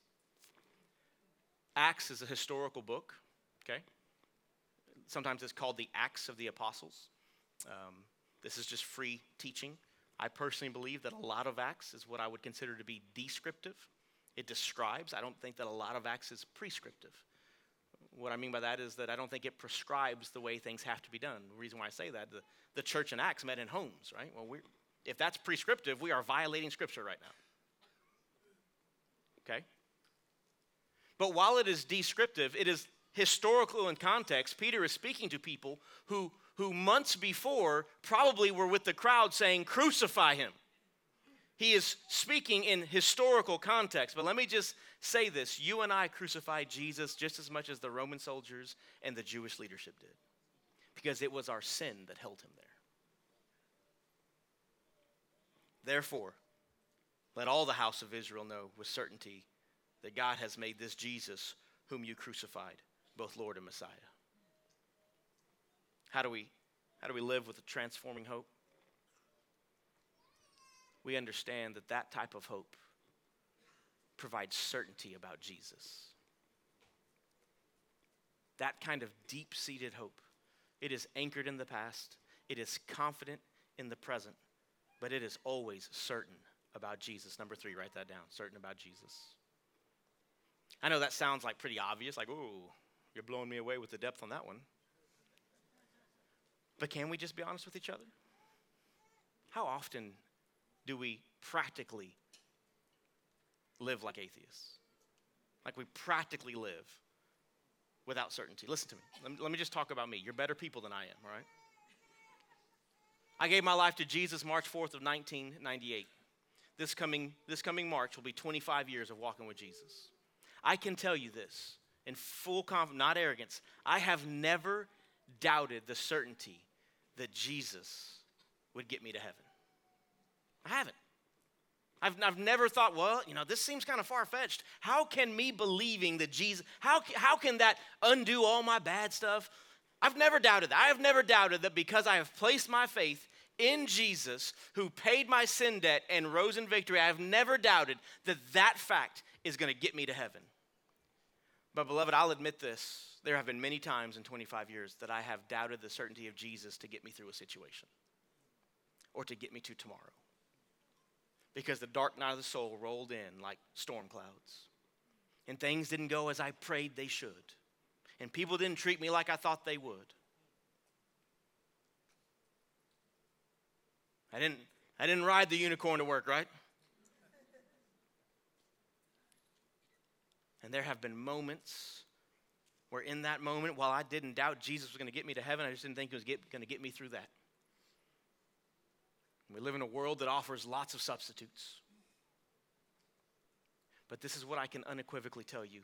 Acts is a historical book, okay? Sometimes it's called the Acts of the Apostles. Um, this is just free teaching. I personally believe that a lot of Acts is what I would consider to be descriptive. It describes. I don't think that a lot of Acts is prescriptive. What I mean by that is that I don't think it prescribes the way things have to be done. The reason why I say that, the, the church in Acts met in homes, right? Well, we if that's prescriptive, we are violating Scripture right now. Okay? But while it is descriptive, it is historical in context. Peter is speaking to people who, who months before probably were with the crowd saying, Crucify him. He is speaking in historical context. But let me just say this you and I crucified Jesus just as much as the Roman soldiers and the Jewish leadership did, because it was our sin that held him there. Therefore, let all the house of Israel know with certainty that God has made this Jesus, whom you crucified, both Lord and Messiah. How do we, how do we live with a transforming hope? We understand that that type of hope provides certainty about Jesus. That kind of deep seated hope. It is anchored in the past, it is confident in the present, but it is always certain about Jesus. Number three, write that down certain about Jesus. I know that sounds like pretty obvious, like, ooh, you're blowing me away with the depth on that one. But can we just be honest with each other? How often do we practically live like atheists? Like we practically live without certainty. Listen to me. Let, me. let me just talk about me. You're better people than I am, all right? I gave my life to Jesus March 4th of 1998. This coming, this coming March will be 25 years of walking with Jesus. I can tell you this in full confidence, not arrogance. I have never doubted the certainty that Jesus would get me to heaven. I haven't. I've, I've never thought, well, you know, this seems kind of far fetched. How can me believing that Jesus, how, how can that undo all my bad stuff? I've never doubted that. I have never doubted that because I have placed my faith in Jesus, who paid my sin debt and rose in victory, I have never doubted that that fact is going to get me to heaven. But, beloved, I'll admit this. There have been many times in 25 years that I have doubted the certainty of Jesus to get me through a situation or to get me to tomorrow. Because the dark night of the soul rolled in like storm clouds. And things didn't go as I prayed they should. And people didn't treat me like I thought they would. I didn't, I didn't ride the unicorn to work, right? And there have been moments where, in that moment, while I didn't doubt Jesus was going to get me to heaven, I just didn't think he was going to get me through that. We live in a world that offers lots of substitutes. But this is what I can unequivocally tell you.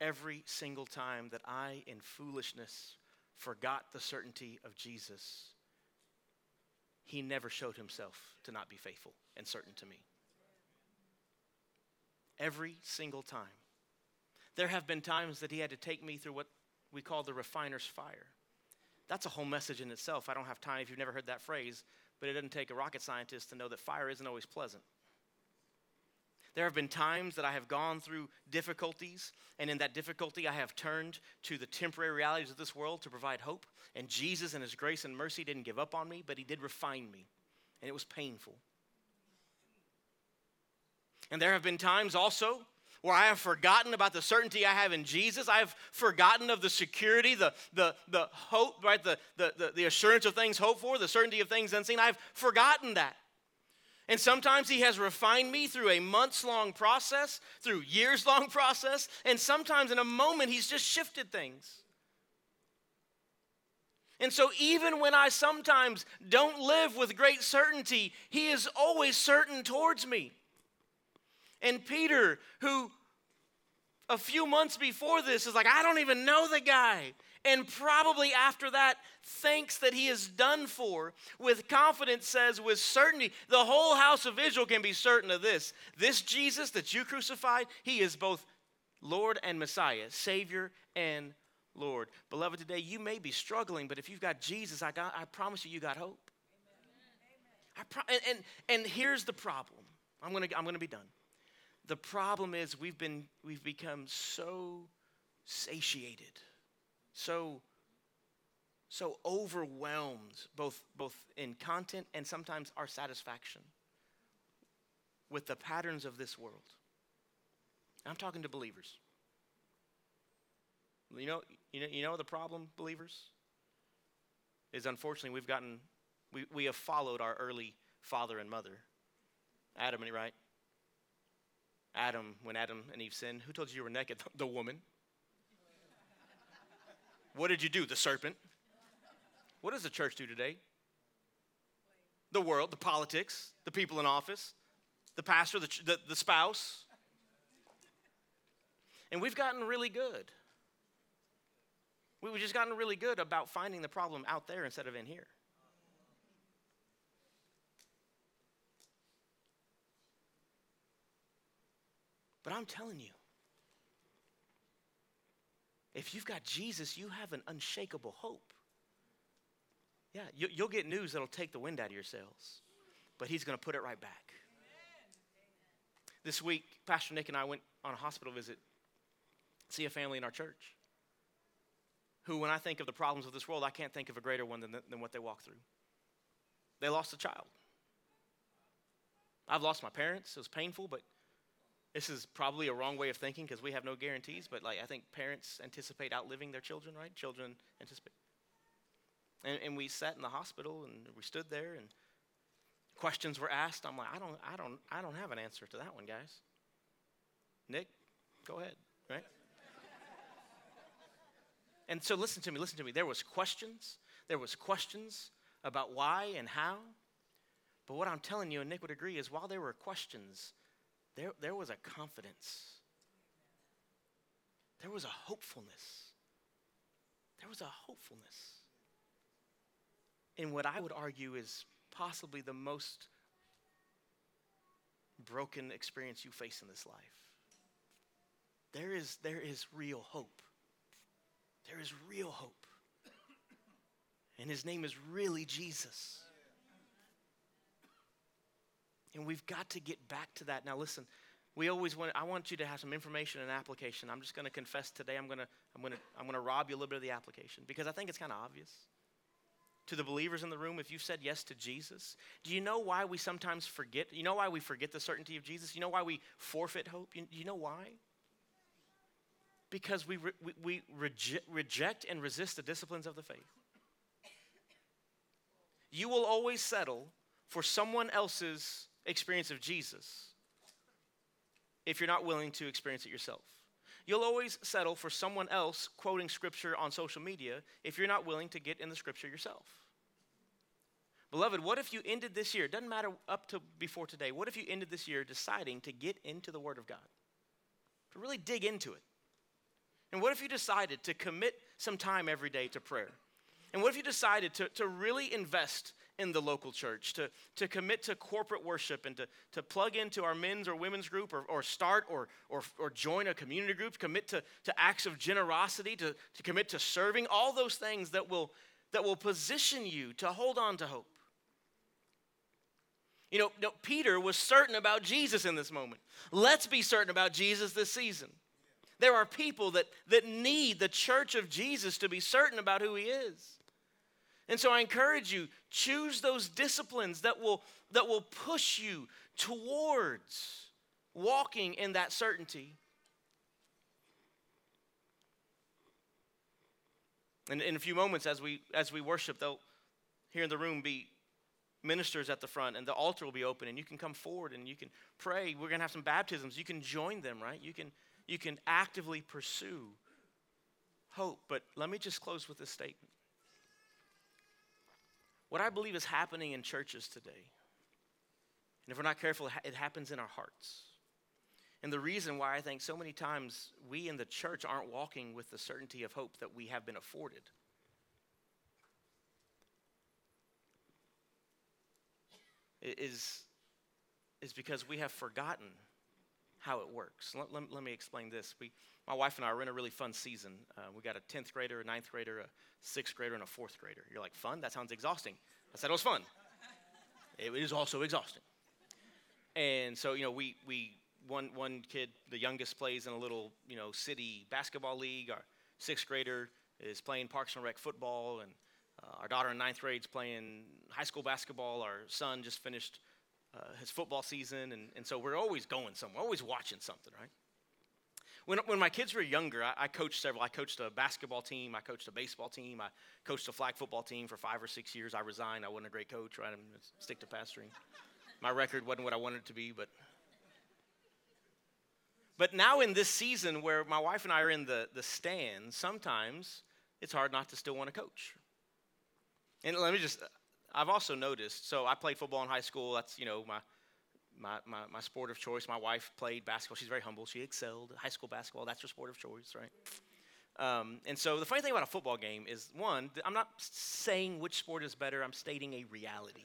Every single time that I, in foolishness, forgot the certainty of Jesus, he never showed himself to not be faithful and certain to me. Every single time. There have been times that he had to take me through what we call the refiner's fire. That's a whole message in itself. I don't have time if you've never heard that phrase, but it doesn't take a rocket scientist to know that fire isn't always pleasant. There have been times that I have gone through difficulties, and in that difficulty, I have turned to the temporary realities of this world to provide hope. And Jesus, in His grace and mercy, didn't give up on me, but He did refine me, and it was painful. And there have been times also where I have forgotten about the certainty I have in Jesus. I have forgotten of the security, the, the, the hope, right? The, the, the, the assurance of things hoped for, the certainty of things unseen. I've forgotten that. And sometimes He has refined me through a months long process, through years long process, and sometimes in a moment He's just shifted things. And so, even when I sometimes don't live with great certainty, He is always certain towards me. And Peter, who a few months before this is like, I don't even know the guy. And probably after that, thanks that he is done for, with confidence says, with certainty, the whole house of Israel can be certain of this. This Jesus that you crucified, he is both Lord and Messiah, Savior and Lord. Beloved, today you may be struggling, but if you've got Jesus, I, got, I promise you, you got hope. I pro- and, and, and here's the problem. I'm to I'm going to be done. The problem is we've been we've become so satiated, so so overwhelmed both both in content and sometimes our satisfaction with the patterns of this world. I'm talking to believers. You know, you know, you know the problem, believers? Is unfortunately we've gotten we, we have followed our early father and mother. Adam and right? Adam, when Adam and Eve sinned, who told you you were naked? The woman. What did you do? The serpent. What does the church do today? The world, the politics, the people in office, the pastor, the, the, the spouse. And we've gotten really good. We've just gotten really good about finding the problem out there instead of in here. But I'm telling you, if you've got Jesus, you have an unshakable hope. Yeah, you, will get news that'll take the wind out of your sails, but He's going to put it right back. This week, Pastor Nick and I went on a hospital visit, see a family in our church who, when I think of the problems of this world, I can't think of a greater one than, than what they walk through. They lost a child. I've lost my parents. It was painful, but this is probably a wrong way of thinking because we have no guarantees, but like I think parents anticipate outliving their children, right? Children anticipate. And, and we sat in the hospital and we stood there and questions were asked. I'm like, I don't, I don't, I don't have an answer to that one, guys. Nick, go ahead, right? and so listen to me, listen to me. There was questions. There was questions about why and how. But what I'm telling you, and Nick would agree, is while there were questions, there, there was a confidence. There was a hopefulness. There was a hopefulness in what I would argue is possibly the most broken experience you face in this life. There is, there is real hope. There is real hope. And his name is really Jesus. And we've got to get back to that. Now, listen, we always want, I want you to have some information and application. I'm just going to confess today, I'm going to, I'm going to, I'm going to rob you a little bit of the application because I think it's kind of obvious. to the believers in the room, if you've said yes to Jesus, do you know why we sometimes forget? You know why we forget the certainty of Jesus? You know why we forfeit hope? You, you know why? Because we, re, we, we reject, reject and resist the disciplines of the faith. You will always settle for someone else's experience of Jesus if you're not willing to experience it yourself. You'll always settle for someone else quoting scripture on social media if you're not willing to get in the scripture yourself. Beloved, what if you ended this year? Doesn't matter up to before today. What if you ended this year deciding to get into the Word of God? To really dig into it. And what if you decided to commit some time every day to prayer? And what if you decided to, to really invest in the local church, to, to commit to corporate worship and to, to plug into our men's or women's group or, or start or, or, or join a community group, commit to, to acts of generosity, to, to commit to serving, all those things that will, that will position you to hold on to hope. You know, no, Peter was certain about Jesus in this moment. Let's be certain about Jesus this season. There are people that, that need the church of Jesus to be certain about who he is. And so I encourage you, choose those disciplines that will, that will push you towards walking in that certainty. And in a few moments, as we, as we worship, they'll here in the room be ministers at the front, and the altar will be open, and you can come forward and you can pray. We're going to have some baptisms. You can join them, right? You can, you can actively pursue hope. But let me just close with this statement. What I believe is happening in churches today, and if we're not careful, it happens in our hearts. And the reason why I think so many times we in the church aren't walking with the certainty of hope that we have been afforded is, is because we have forgotten how it works. Let, let, let me explain this. We, my wife and I are in a really fun season. Uh, we got a 10th grader, a 9th grader, a 6th grader, and a 4th grader. You're like, fun? That sounds exhausting. I said it was fun. it is also exhausting. And so, you know, we, we one, one kid, the youngest, plays in a little, you know, city basketball league. Our sixth grader is playing Parks and Rec football, and uh, our daughter in ninth grade is playing high school basketball. Our son just finished uh, his football season, and, and so we're always going somewhere, always watching something, right? When, when my kids were younger, I, I, coached several. I coached a basketball team, I coached a baseball team, I coached a flag football team for five or six years. I resigned. I wasn't a great coach, right? I'm going to stick to pastoring. My record wasn't what I wanted it to be, but. But now in this season where my wife and I are in the, the stands, sometimes it's hard not to still want to coach. And let me just, I've also noticed, so I played football in high school. That's, you know, my, my, my, my sport of choice. My wife played basketball. She's very humble. She excelled. High school basketball, that's her sport of choice, right? Um, and so the funny thing about a football game is one, I'm not saying which sport is better, I'm stating a reality.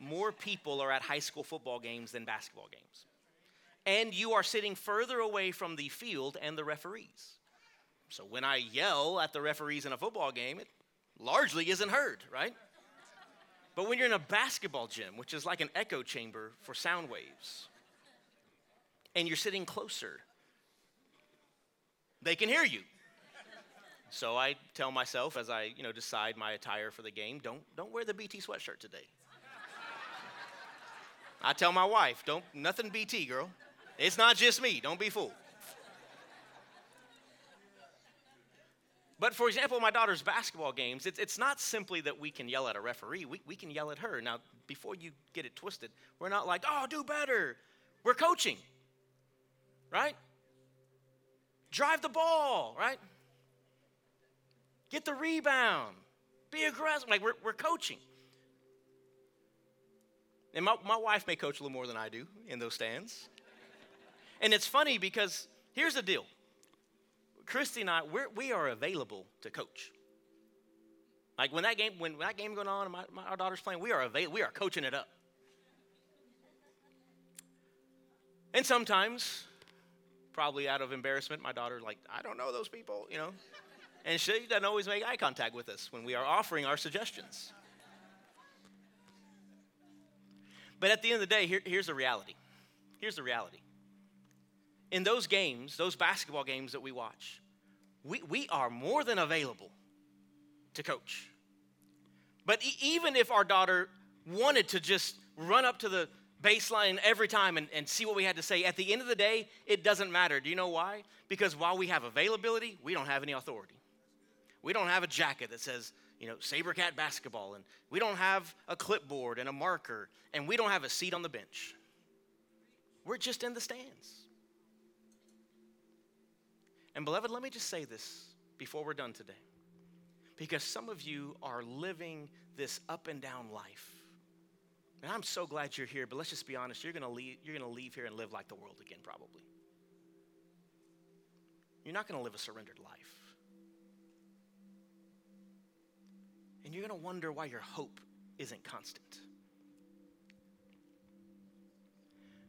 More people are at high school football games than basketball games. And you are sitting further away from the field and the referees. So when I yell at the referees in a football game, it largely isn't heard, right? But when you're in a basketball gym, which is like an echo chamber for sound waves, and you're sitting closer, they can hear you. So I tell myself as I, you know, decide my attire for the game, don't don't wear the BT sweatshirt today. I tell my wife, don't nothing BT, girl. It's not just me. Don't be fooled. But for example, my daughter's basketball games, it's, it's not simply that we can yell at a referee, we, we can yell at her. Now, before you get it twisted, we're not like, oh, do better. We're coaching, right? Drive the ball, right? Get the rebound. Be aggressive. Like, we're, we're coaching. And my, my wife may coach a little more than I do in those stands. And it's funny because here's the deal Christy and I, we're, we are available to coach. Like when that game, when that game going on, and my, my, our daughter's playing, we are available. We are coaching it up. And sometimes, probably out of embarrassment, my daughter like, I don't know those people, you know, and she doesn't always make eye contact with us when we are offering our suggestions. But at the end of the day, here, here's the reality. Here's the reality in those games, those basketball games that we watch, we, we are more than available to coach. But e- even if our daughter wanted to just run up to the baseline every time and, and see what we had to say, at the end of the day, it doesn't matter. Do you know why? Because while we have availability, we don't have any authority. We don't have a jacket that says, you know, Sabercat basketball, and we don't have a clipboard and a marker, and we don't have a seat on the bench. We're just in the stands. And, beloved, let me just say this before we're done today. Because some of you are living this up and down life. And I'm so glad you're here, but let's just be honest, you're gonna leave, you're gonna leave here and live like the world again, probably. You're not gonna live a surrendered life. And you're gonna wonder why your hope isn't constant.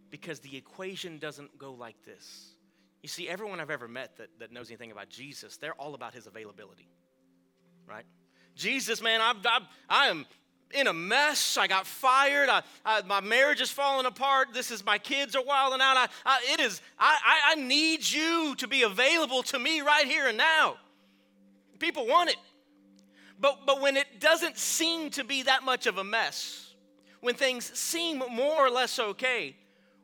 Because the equation doesn't go like this. You see, everyone I've ever met that, that knows anything about Jesus, they're all about his availability, right? Jesus, man, I'm, I'm, I am in a mess. I got fired. I, I, my marriage is falling apart. This is my kids are wilding out. I, I it is. I, I need you to be available to me right here and now. People want it, but but when it doesn't seem to be that much of a mess, when things seem more or less okay,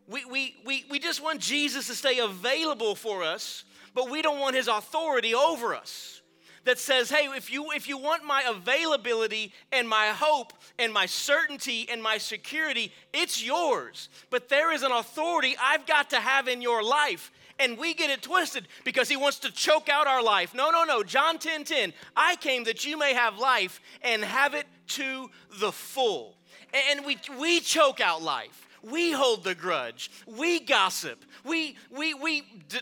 we, we, we, we just want Jesus to stay available for us, but we don't want his authority over us. That says, hey, if you, if you want my availability and my hope and my certainty and my security, it's yours. But there is an authority I've got to have in your life. And we get it twisted because he wants to choke out our life. No, no, no. John 10 10. I came that you may have life and have it to the full. And we, we choke out life we hold the grudge. We gossip. We, we, we d-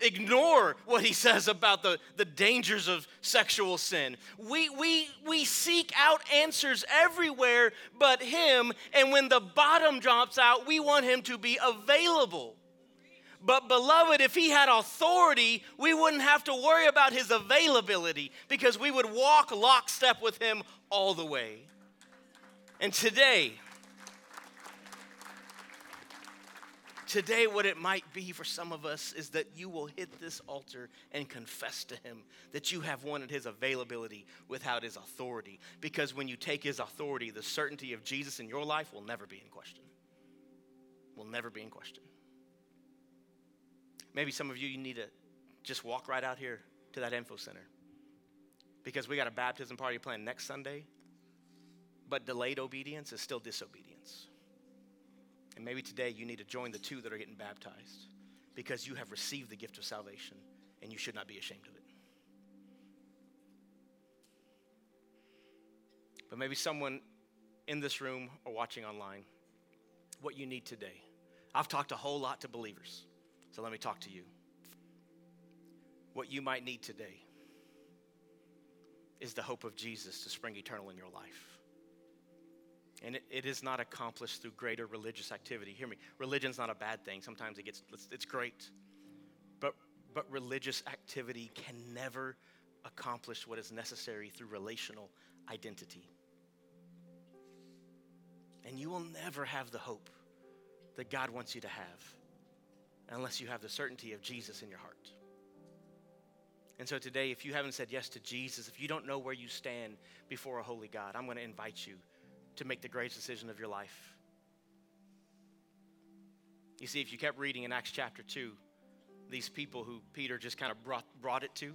ignore what he says about the, the dangers of sexual sin. We, we, we seek out answers everywhere but him, and when the bottom drops out, we want him to be available. But, beloved, if he had authority, we wouldn't have to worry about his availability because we would walk lockstep with him all the way. And today, Today, what it might be for some of us is that you will hit this altar and confess to Him that you have wanted His availability without His authority. Because when you take His authority, the certainty of Jesus in your life will never be in question. Will never be in question. Maybe some of you, you need to just walk right out here to that info center. Because we got a baptism party planned next Sunday, but delayed obedience is still disobedience. And maybe today you need to join the two that are getting baptized because you have received the gift of salvation and you should not be ashamed of it. But maybe someone in this room or watching online, what you need today. I've talked a whole lot to believers, so let me talk to you. What you might need today is the hope of Jesus to spring eternal in your life. And it, it is not accomplished through greater religious activity. Hear me. Religion's not a bad thing. Sometimes it gets, it's, great. But, but religious activity can never accomplish what is necessary through relational identity. And you will never have the hope that God wants you to have unless you have the certainty of Jesus in your heart. And so today, if you haven't said yes to Jesus, if you don't know where you stand before a holy God, I'm going to invite you to make the greatest decision of your life. You see, if you kept reading in Acts chapter 2, these people who Peter just kind of brought, brought it to,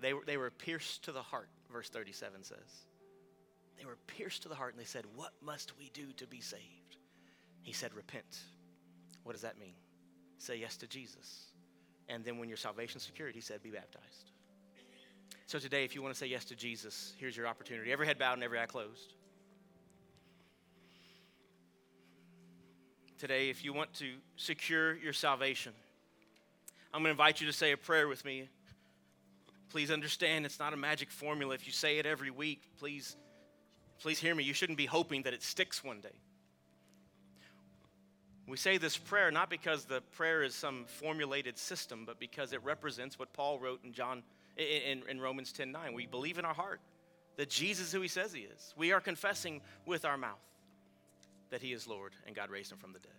they were, they were pierced to the heart, verse 37 says. They were pierced to the heart and they said, What must we do to be saved? He said, Repent. What does that mean? Say yes to Jesus. And then when your salvation secured, he said, Be baptized. So today, if you want to say yes to Jesus, here's your opportunity. Every head bowed and every eye closed. Today, if you want to secure your salvation, I'm going to invite you to say a prayer with me. Please understand it's not a magic formula. If you say it every week, please, please hear me. You shouldn't be hoping that it sticks one day. We say this prayer not because the prayer is some formulated system, but because it represents what Paul wrote in John in, in Romans 10 9. We believe in our heart that Jesus who he says he is. We are confessing with our mouth that he is Lord and God raised him from the dead.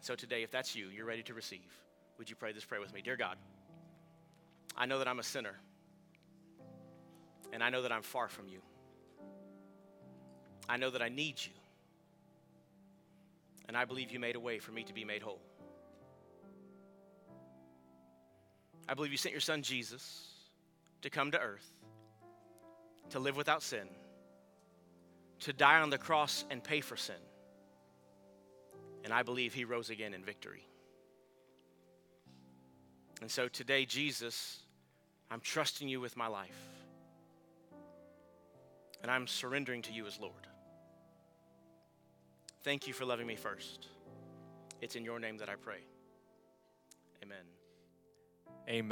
So today, if that's you, you're ready to receive, would you pray this prayer with me? Dear God, I know that I'm a sinner, and I know that I'm far from you. I know that I need you. And I believe you made a way for me to be made whole. I believe you sent your son Jesus to come to earth, to live without sin, to die on the cross and pay for sin. And I believe he rose again in victory. And so today, Jesus, I'm trusting you with my life. And I'm surrendering to you as Lord. Thank you for loving me first. It's in your name that I pray. Amen. Amen.